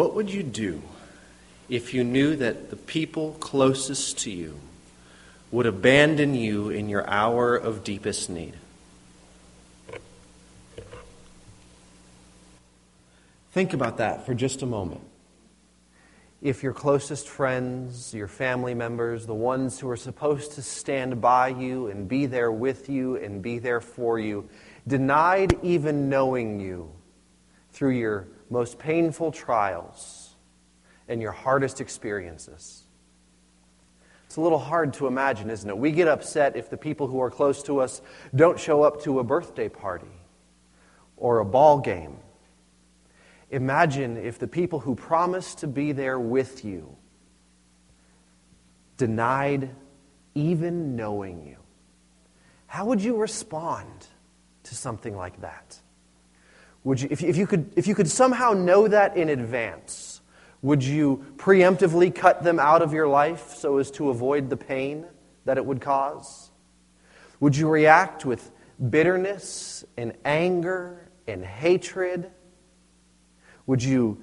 What would you do if you knew that the people closest to you would abandon you in your hour of deepest need? Think about that for just a moment. If your closest friends, your family members, the ones who are supposed to stand by you and be there with you and be there for you, denied even knowing you through your most painful trials and your hardest experiences. It's a little hard to imagine, isn't it? We get upset if the people who are close to us don't show up to a birthday party or a ball game Imagine if the people who promised to be there with you denied even knowing you. How would you respond to something like that? Would you, if, if, you could, if you could somehow know that in advance, would you preemptively cut them out of your life so as to avoid the pain that it would cause? Would you react with bitterness and anger and hatred? Would you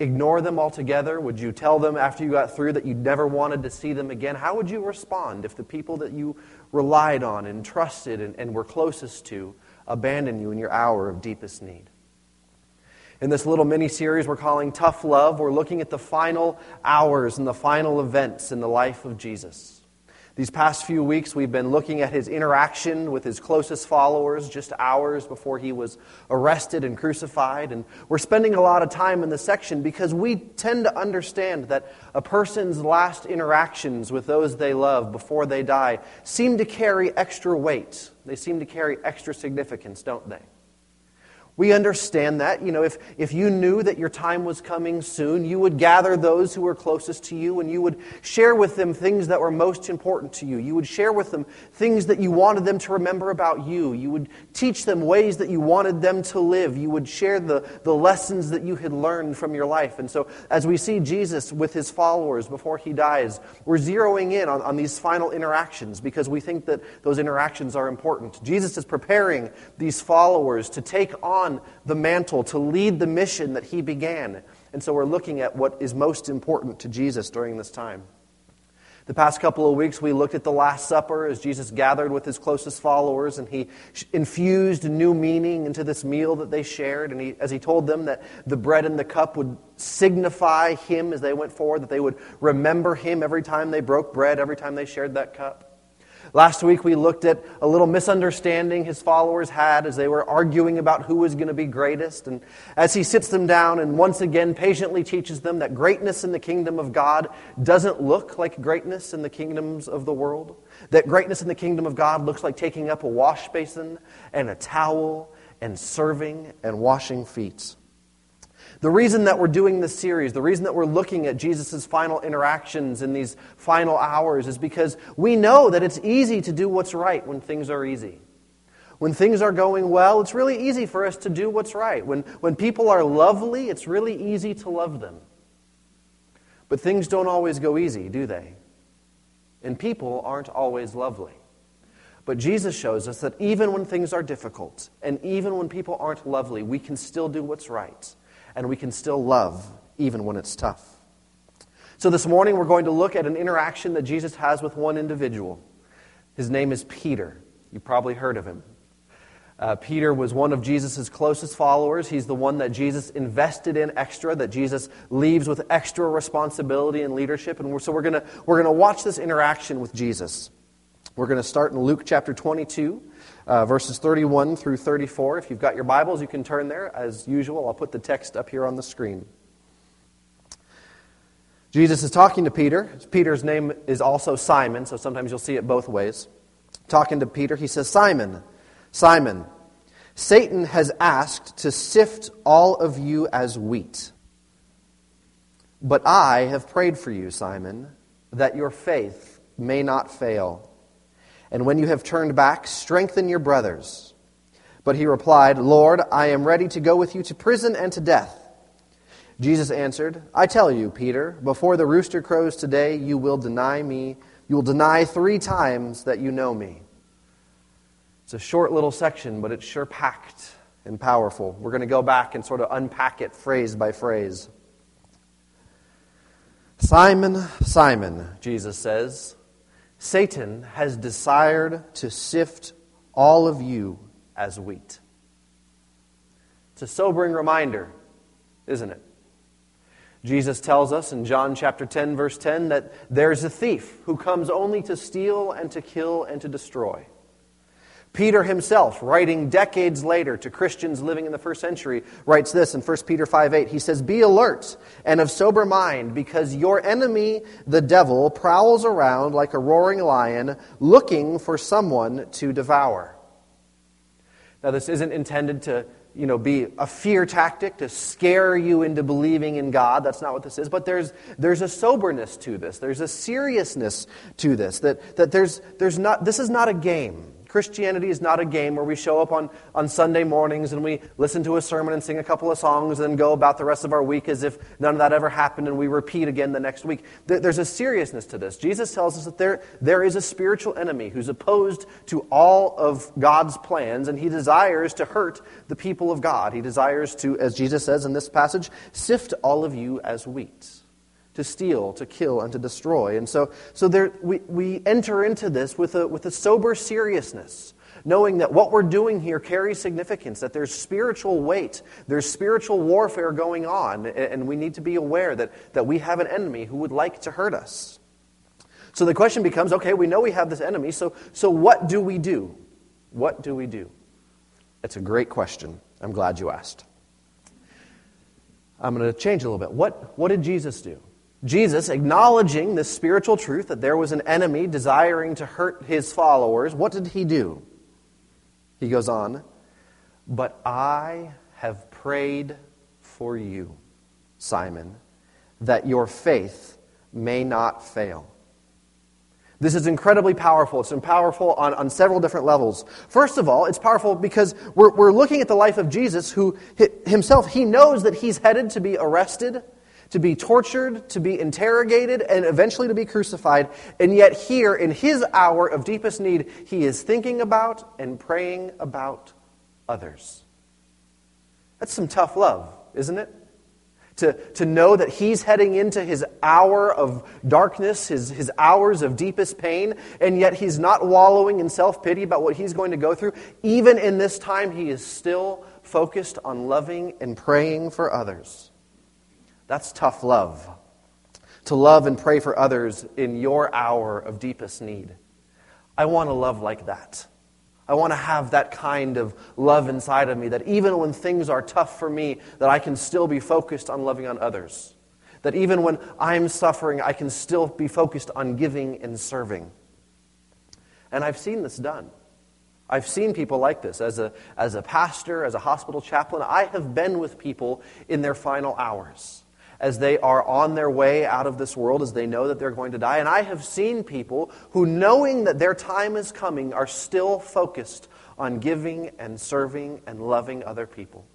ignore them altogether? Would you tell them after you got through that you never wanted to see them again? How would you respond if the people that you relied on and trusted and, and were closest to abandoned you in your hour of deepest need? In this little mini series we're calling Tough Love, we're looking at the final hours and the final events in the life of Jesus. These past few weeks, we've been looking at his interaction with his closest followers just hours before he was arrested and crucified. And we're spending a lot of time in this section because we tend to understand that a person's last interactions with those they love before they die seem to carry extra weight. They seem to carry extra significance, don't they? We understand that. You know, if, if you knew that your time was coming soon, you would gather those who were closest to you and you would share with them things that were most important to you. You would share with them things that you wanted them to remember about you. You would teach them ways that you wanted them to live. You would share the, the lessons that you had learned from your life. And so, as we see Jesus with his followers before he dies, we're zeroing in on, on these final interactions because we think that those interactions are important. Jesus is preparing these followers to take on on the mantle to lead the mission that he began. And so we're looking at what is most important to Jesus during this time. The past couple of weeks, we looked at the Last Supper as Jesus gathered with his closest followers and he infused new meaning into this meal that they shared. And he, as he told them that the bread and the cup would signify him as they went forward, that they would remember him every time they broke bread, every time they shared that cup. Last week we looked at a little misunderstanding his followers had as they were arguing about who was going to be greatest. And as he sits them down and once again patiently teaches them that greatness in the kingdom of God doesn't look like greatness in the kingdoms of the world. That greatness in the kingdom of God looks like taking up a wash basin and a towel and serving and washing feet. The reason that we're doing this series, the reason that we're looking at Jesus' final interactions in these final hours is because we know that it's easy to do what's right when things are easy. When things are going well, it's really easy for us to do what's right. When, when people are lovely, it's really easy to love them. But things don't always go easy, do they? And people aren't always lovely. But Jesus shows us that even when things are difficult and even when people aren't lovely, we can still do what's right and we can still love even when it's tough. So, this morning we're going to look at an interaction that Jesus has with one individual. His name is Peter. You probably heard of him. Uh, Peter was one of Jesus' closest followers. He's the one that Jesus invested in extra, that Jesus leaves with extra responsibility and leadership. And we're, so we're going we're going to watch this interaction with Jesus. We're going to start in Luke chapter 22, uh, verses 31 through 34. If you've got your Bibles, you can turn there. As usual, I'll put the text up here on the screen. Jesus is talking to Peter. Peter's name is also Simon, so sometimes you'll see it both ways. Talking to Peter, he says, Simon, Simon, Satan has asked to sift all of you as wheat. But I have prayed for you, Simon, that your faith may not fail. And when you have turned back, strengthen your brothers. But he replied, Lord, I am ready to go with you to prison and to death. Jesus answered, I tell you, Peter, before the rooster crows today, you will deny me. You will deny three times that you know me. It's a short little section, but it's sure packed and powerful. We're going to go back and sort of unpack it phrase by phrase. Simon, Simon, Jesus says, Satan has desired to sift all of you as wheat. It's a sobering reminder, isn't it? Jesus tells us in John chapter 10, verse 10, that there's a thief who comes only to steal and to kill and to destroy. Peter himself, writing decades later to Christians living in the first century, writes this in 1 Peter 5 8. He says, Be alert and of sober mind, because your enemy, the devil, prowls around like a roaring lion, looking for someone to devour. Now, this isn't intended to you know, be a fear tactic to scare you into believing in God. That's not what this is. But there's, there's a soberness to this. There's a seriousness to this. That, that there's, there's not, this is not a game. Christianity is not a game where we show up on, on Sunday mornings and we listen to a sermon and sing a couple of songs and go about the rest of our week as if none of that ever happened and we repeat again the next week. There's a seriousness to this. Jesus tells us that there, there is a spiritual enemy who's opposed to all of God's plans and he desires to hurt the people of God. He desires to, as Jesus says in this passage, sift all of you as wheat to steal, to kill, and to destroy. And so, so there, we, we enter into this with a, with a sober seriousness, knowing that what we're doing here carries significance, that there's spiritual weight, there's spiritual warfare going on, and we need to be aware that, that we have an enemy who would like to hurt us. So the question becomes okay, we know we have this enemy, so, so what do we do? What do we do? It's a great question. I'm glad you asked. I'm going to change a little bit. What, what did Jesus do? Jesus, acknowledging this spiritual truth that there was an enemy desiring to hurt his followers, what did he do? He goes on, But I have prayed for you, Simon, that your faith may not fail. This is incredibly powerful. It's powerful on, on several different levels. First of all, it's powerful because we're, we're looking at the life of Jesus, who himself, he knows that he's headed to be arrested to be tortured, to be interrogated, and eventually to be crucified. And yet, here, in his hour of deepest need, he is thinking about and praying about others. That's some tough love, isn't it? To, to know that he's heading into his hour of darkness, his, his hours of deepest pain, and yet he's not wallowing in self pity about what he's going to go through. Even in this time, he is still focused on loving and praying for others. That's tough love. To love and pray for others in your hour of deepest need. I want to love like that. I want to have that kind of love inside of me that even when things are tough for me, that I can still be focused on loving on others. That even when I'm suffering, I can still be focused on giving and serving. And I've seen this done. I've seen people like this. As a, as a pastor, as a hospital chaplain, I have been with people in their final hours as they are on their way out of this world, as they know that they're going to die. And I have seen people who, knowing that their time is coming, are still focused on giving and serving and loving other people.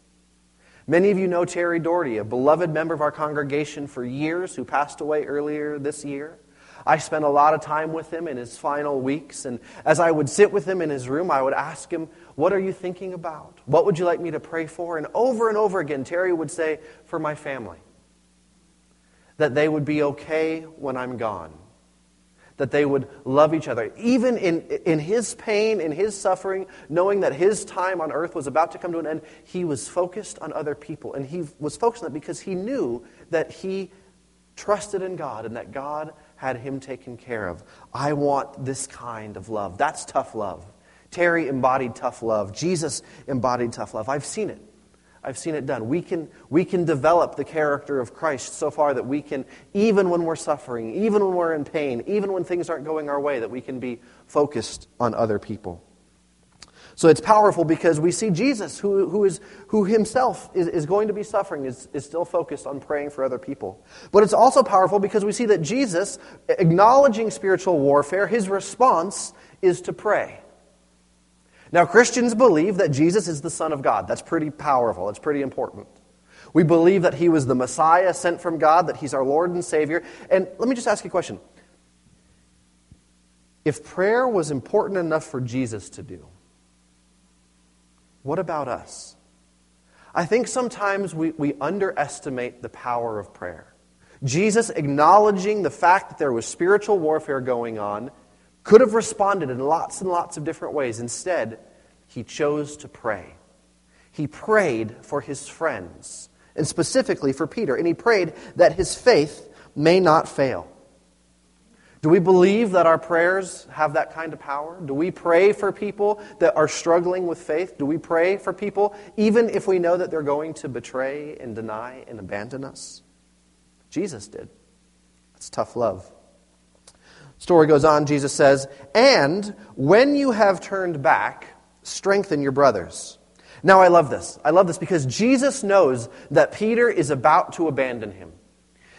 Many of you know Terry Doherty, a beloved member of our congregation for years who passed away earlier this year. I spent a lot of time with him in his final weeks, and as I would sit with him in his room, I would ask him, What are you thinking about? What would you like me to pray for? And over and over again, Terry would say, For my family that they would be okay when I'm gone, that they would love each other. Even in, in his pain, in his suffering, knowing that his time on earth was about to come to an end, he was focused on other people. And he was focused on that because he knew that he trusted in God and that God had him taken care of. I want this kind of love. That's tough love. Terry embodied tough love. Jesus embodied tough love. I've seen it. I've seen it done. We can, we can develop the character of Christ so far that we can, even when we're suffering, even when we're in pain, even when things aren't going our way, that we can be focused on other people. So it's powerful because we see Jesus, who, who, is, who himself is, is going to be suffering, is, is still focused on praying for other people. But it's also powerful because we see that Jesus, acknowledging spiritual warfare, his response is to pray. Now, Christians believe that Jesus is the Son of God. That's pretty powerful, it's pretty important. We believe that he was the Messiah sent from God, that he's our Lord and Savior. And let me just ask you a question. If prayer was important enough for Jesus to do, what about us? I think sometimes we, we underestimate the power of prayer. Jesus, acknowledging the fact that there was spiritual warfare going on, could have responded in lots and lots of different ways. Instead, he chose to pray. He prayed for his friends, and specifically for Peter, and he prayed that his faith may not fail. Do we believe that our prayers have that kind of power? Do we pray for people that are struggling with faith? Do we pray for people even if we know that they're going to betray and deny and abandon us? Jesus did. It's tough love. Story goes on, Jesus says, And when you have turned back, strengthen your brothers. Now, I love this. I love this because Jesus knows that Peter is about to abandon him.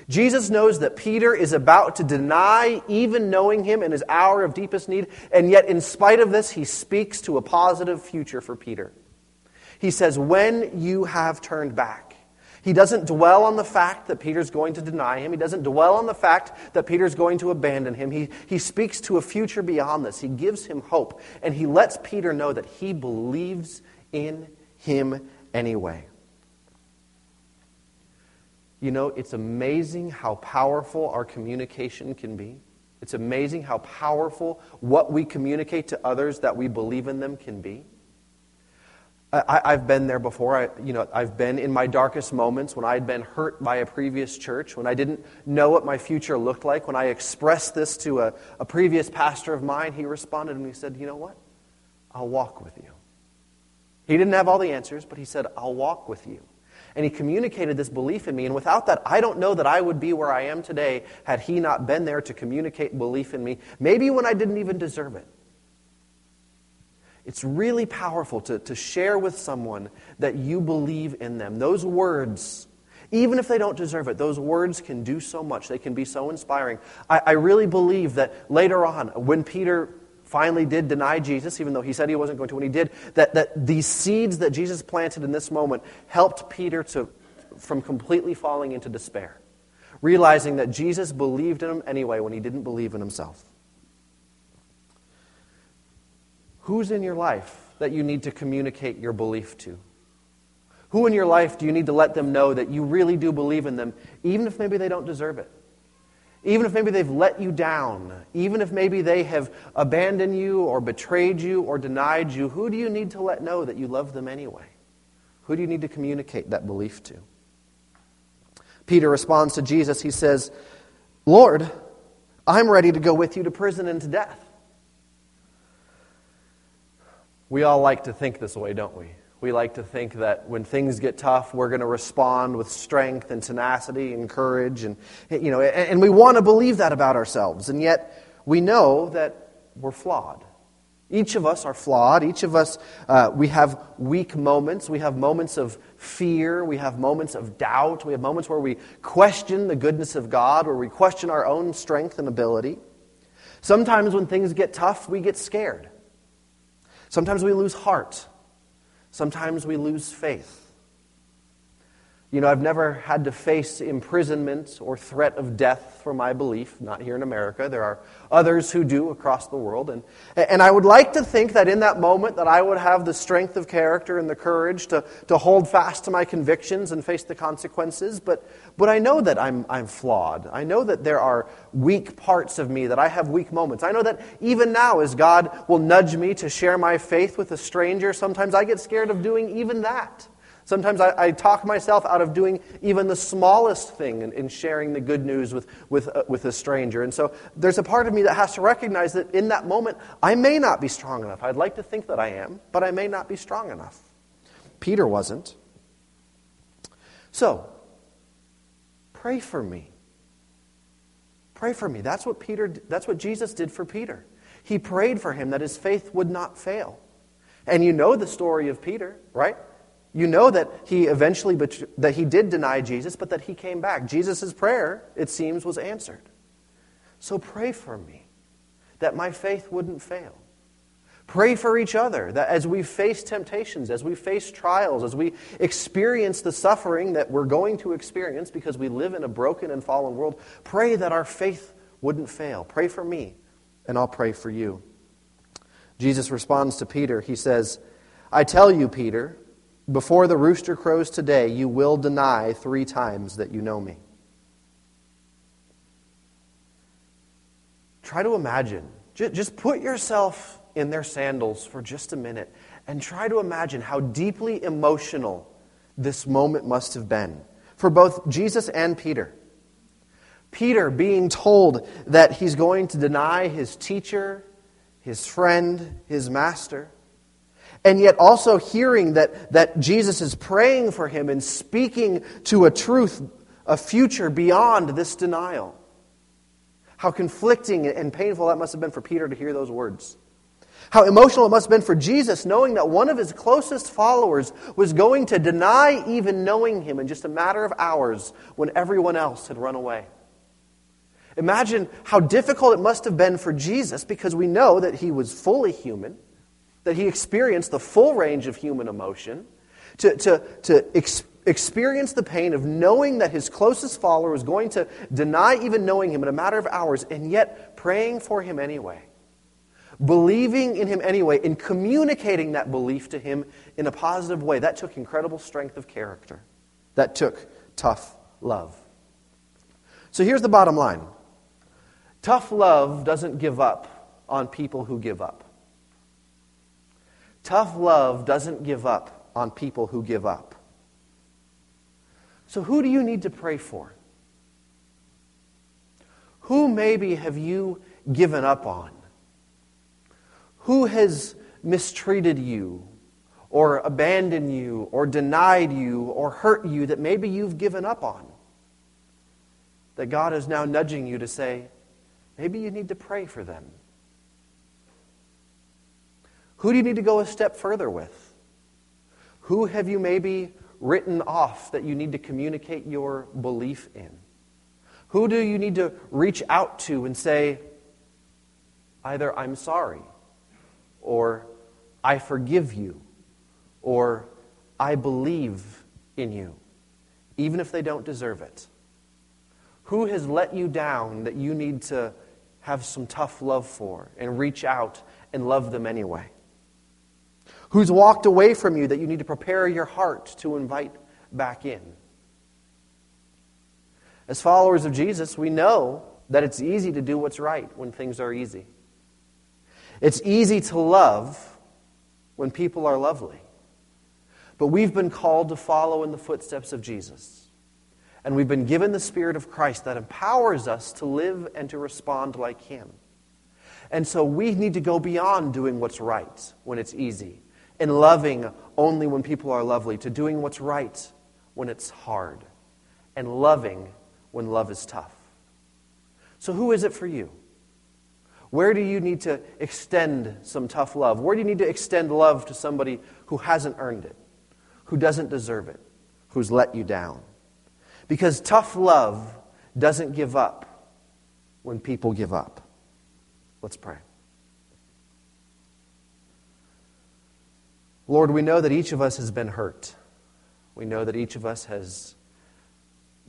Jesus knows that Peter is about to deny even knowing him in his hour of deepest need, and yet, in spite of this, he speaks to a positive future for Peter. He says, When you have turned back, he doesn't dwell on the fact that Peter's going to deny him. He doesn't dwell on the fact that Peter's going to abandon him. He, he speaks to a future beyond this. He gives him hope, and he lets Peter know that he believes in him anyway. You know, it's amazing how powerful our communication can be. It's amazing how powerful what we communicate to others that we believe in them can be. I, have been there before. I, you know, I've been in my darkest moments when I had been hurt by a previous church, when I didn't know what my future looked like. When I expressed this to a, a previous pastor of mine, he responded and he said, You know what? I'll walk with you. He didn't have all the answers, but he said, I'll walk with you. And he communicated this belief in me. And without that, I don't know that I would be where I am today had he not been there to communicate belief in me, maybe when I didn't even deserve it. It's really powerful to, to share with someone that you believe in them. Those words, even if they don't deserve it, those words can do so much. They can be so inspiring. I, I really believe that later on, when Peter finally did deny Jesus, even though he said he wasn't going to when he did, that, that these seeds that Jesus planted in this moment helped Peter to, from completely falling into despair, realizing that Jesus believed in him anyway when he didn't believe in himself. Who's in your life that you need to communicate your belief to? Who in your life do you need to let them know that you really do believe in them, even if maybe they don't deserve it? Even if maybe they've let you down, even if maybe they have abandoned you or betrayed you or denied you, who do you need to let know that you love them anyway? Who do you need to communicate that belief to? Peter responds to Jesus. He says, Lord, I'm ready to go with you to prison and to death. We all like to think this way, don't we? We like to think that when things get tough, we're going to respond with strength and tenacity and courage. And, you know, and we want to believe that about ourselves. And yet, we know that we're flawed. Each of us are flawed. Each of us, uh, we have weak moments. We have moments of fear. We have moments of doubt. We have moments where we question the goodness of God, where we question our own strength and ability. Sometimes when things get tough, we get scared. Sometimes we lose heart. Sometimes we lose faith. You know, I've never had to face imprisonment or threat of death for my belief, not here in America. There are others who do across the world. And, and I would like to think that in that moment that I would have the strength of character and the courage to, to hold fast to my convictions and face the consequences. But, but I know that I'm, I'm flawed. I know that there are weak parts of me, that I have weak moments. I know that even now, as God will nudge me to share my faith with a stranger, sometimes I get scared of doing even that. Sometimes I, I, talk myself out of doing even the smallest thing in, in sharing the good news with, with, uh, with a stranger. And so there's a part of me that has to recognize that in that moment, I may not be strong enough. I'd like to think that I am, but I may not be strong enough. Peter wasn't. So, pray for me. Pray for me. That's what Peter that's what Jesus did for Peter. He prayed for him that his faith would not fail. And you know the story of Peter, right? You know that he eventually, that he did deny Jesus, but that he came back. Jesus' prayer, it seems, was answered. So pray for me that my faith wouldn't fail. Pray for each other that as we face temptations, as we face trials, as we experience the suffering that we're going to experience because we live in a broken and fallen world, pray that our faith wouldn't fail. Pray for me, and I'll pray for you. Jesus responds to Peter. He says, I tell you, Peter, Before the rooster crows today, you will deny three times that you know me. Try to imagine. Just put yourself in their sandals for just a minute and try to imagine how deeply emotional this moment must have been for both Jesus and Peter. Peter being told that he's going to deny his teacher, his friend, his master, and yet also hearing that, that Jesus is praying for him and speaking to a truth, a future beyond this denial. How conflicting and painful that must have been for Peter to hear those words. How emotional it must have been for Jesus knowing that one of his closest followers was going to deny even knowing him in just a matter of hours when everyone else had run away. Imagine how difficult it must have been for Jesus because we know that he was fully human, that he experienced the full range of human emotion, to, to, to ex- experience the pain of knowing that his closest follower was going to deny even knowing him in a matter of hours, and yet praying for him anyway believing in him anyway, and communicating that belief to him in a positive way. That took incredible strength of character. That took tough love. So here's the bottom line tough love doesn't give up on people who give up. Tough love doesn't give up on people who give up. So, who do you need to pray for? Who maybe have you given up on? Who has mistreated you, or abandoned you, or denied you, or hurt you that maybe you've given up on? That God is now nudging you to say, maybe you need to pray for them. Who do you need to go a step further with? Who have you maybe written off that you need to communicate your belief in? Who do you need to reach out to and say, either I'm sorry, or I forgive you, or I believe in you, even if they don't deserve it? Who has let you down that you need to have some tough love for and reach out and love them anyway? Who's walked away from you that you need to prepare your heart to invite back in? As followers of Jesus, we know that it's easy to do what's right when things are easy. It's easy to love when people are lovely. But we've been called to follow in the footsteps of Jesus. And we've been given the Spirit of Christ that empowers us to live and to respond like Him. And so we need to go beyond doing what's right when it's easy and loving only when people are lovely to doing what's right when it's hard and loving when love is tough. So, who is it for you? Where do you need to extend some tough love? Where do you need to extend love to somebody who hasn't earned it, who doesn't deserve it, who's let you down? Because tough love doesn't give up when people give up. Let's pray. Lord, we know that each of us has been hurt. We know that each of us has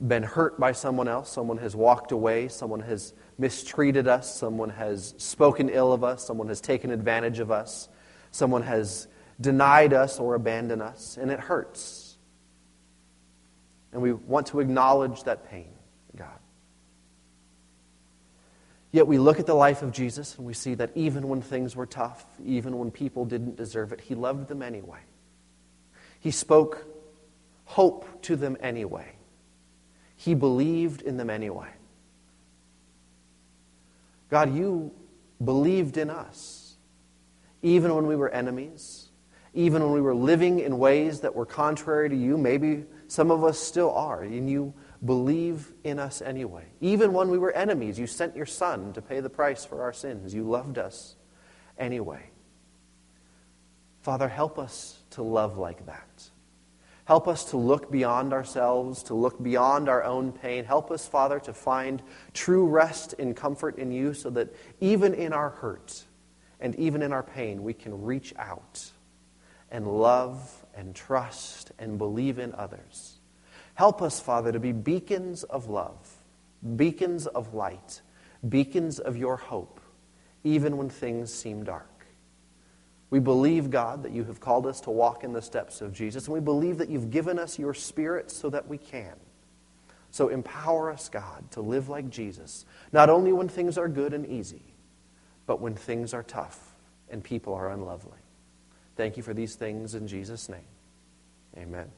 been hurt by someone else. Someone has walked away. Someone has mistreated us, someone has spoken ill of us, someone has taken advantage of us, someone has denied us or abandoned us, and it hurts. And we want to acknowledge that pain, God. Yet we look at the life of Jesus and we see that even when things were tough, even when people didn't deserve it, he loved them anyway. He spoke hope to them anyway. He believed in them anyway. God, you believed in us, even when we were enemies, even when we were living in ways that were contrary to you. Maybe some of us still are, and you believe in us anyway. Even when we were enemies, you sent your Son to pay the price for our sins. You loved us anyway. Father, help us to love like that. Help us to look beyond ourselves, to look beyond our own pain. Help us, Father, to find true rest and comfort in you so that even in our hurt and even in our pain, we can reach out and love and trust and believe in others. Help us, Father, to be beacons of love, beacons of light, beacons of your hope, even when things seem dark. We believe, God, that you have called us to walk in the steps of Jesus, and we believe that you've given us your Spirit so that we can. So empower us, God, to live like Jesus, not only when things are good and easy, but when things are tough and people are unlovely. Thank you for these things in Jesus' name. Amen.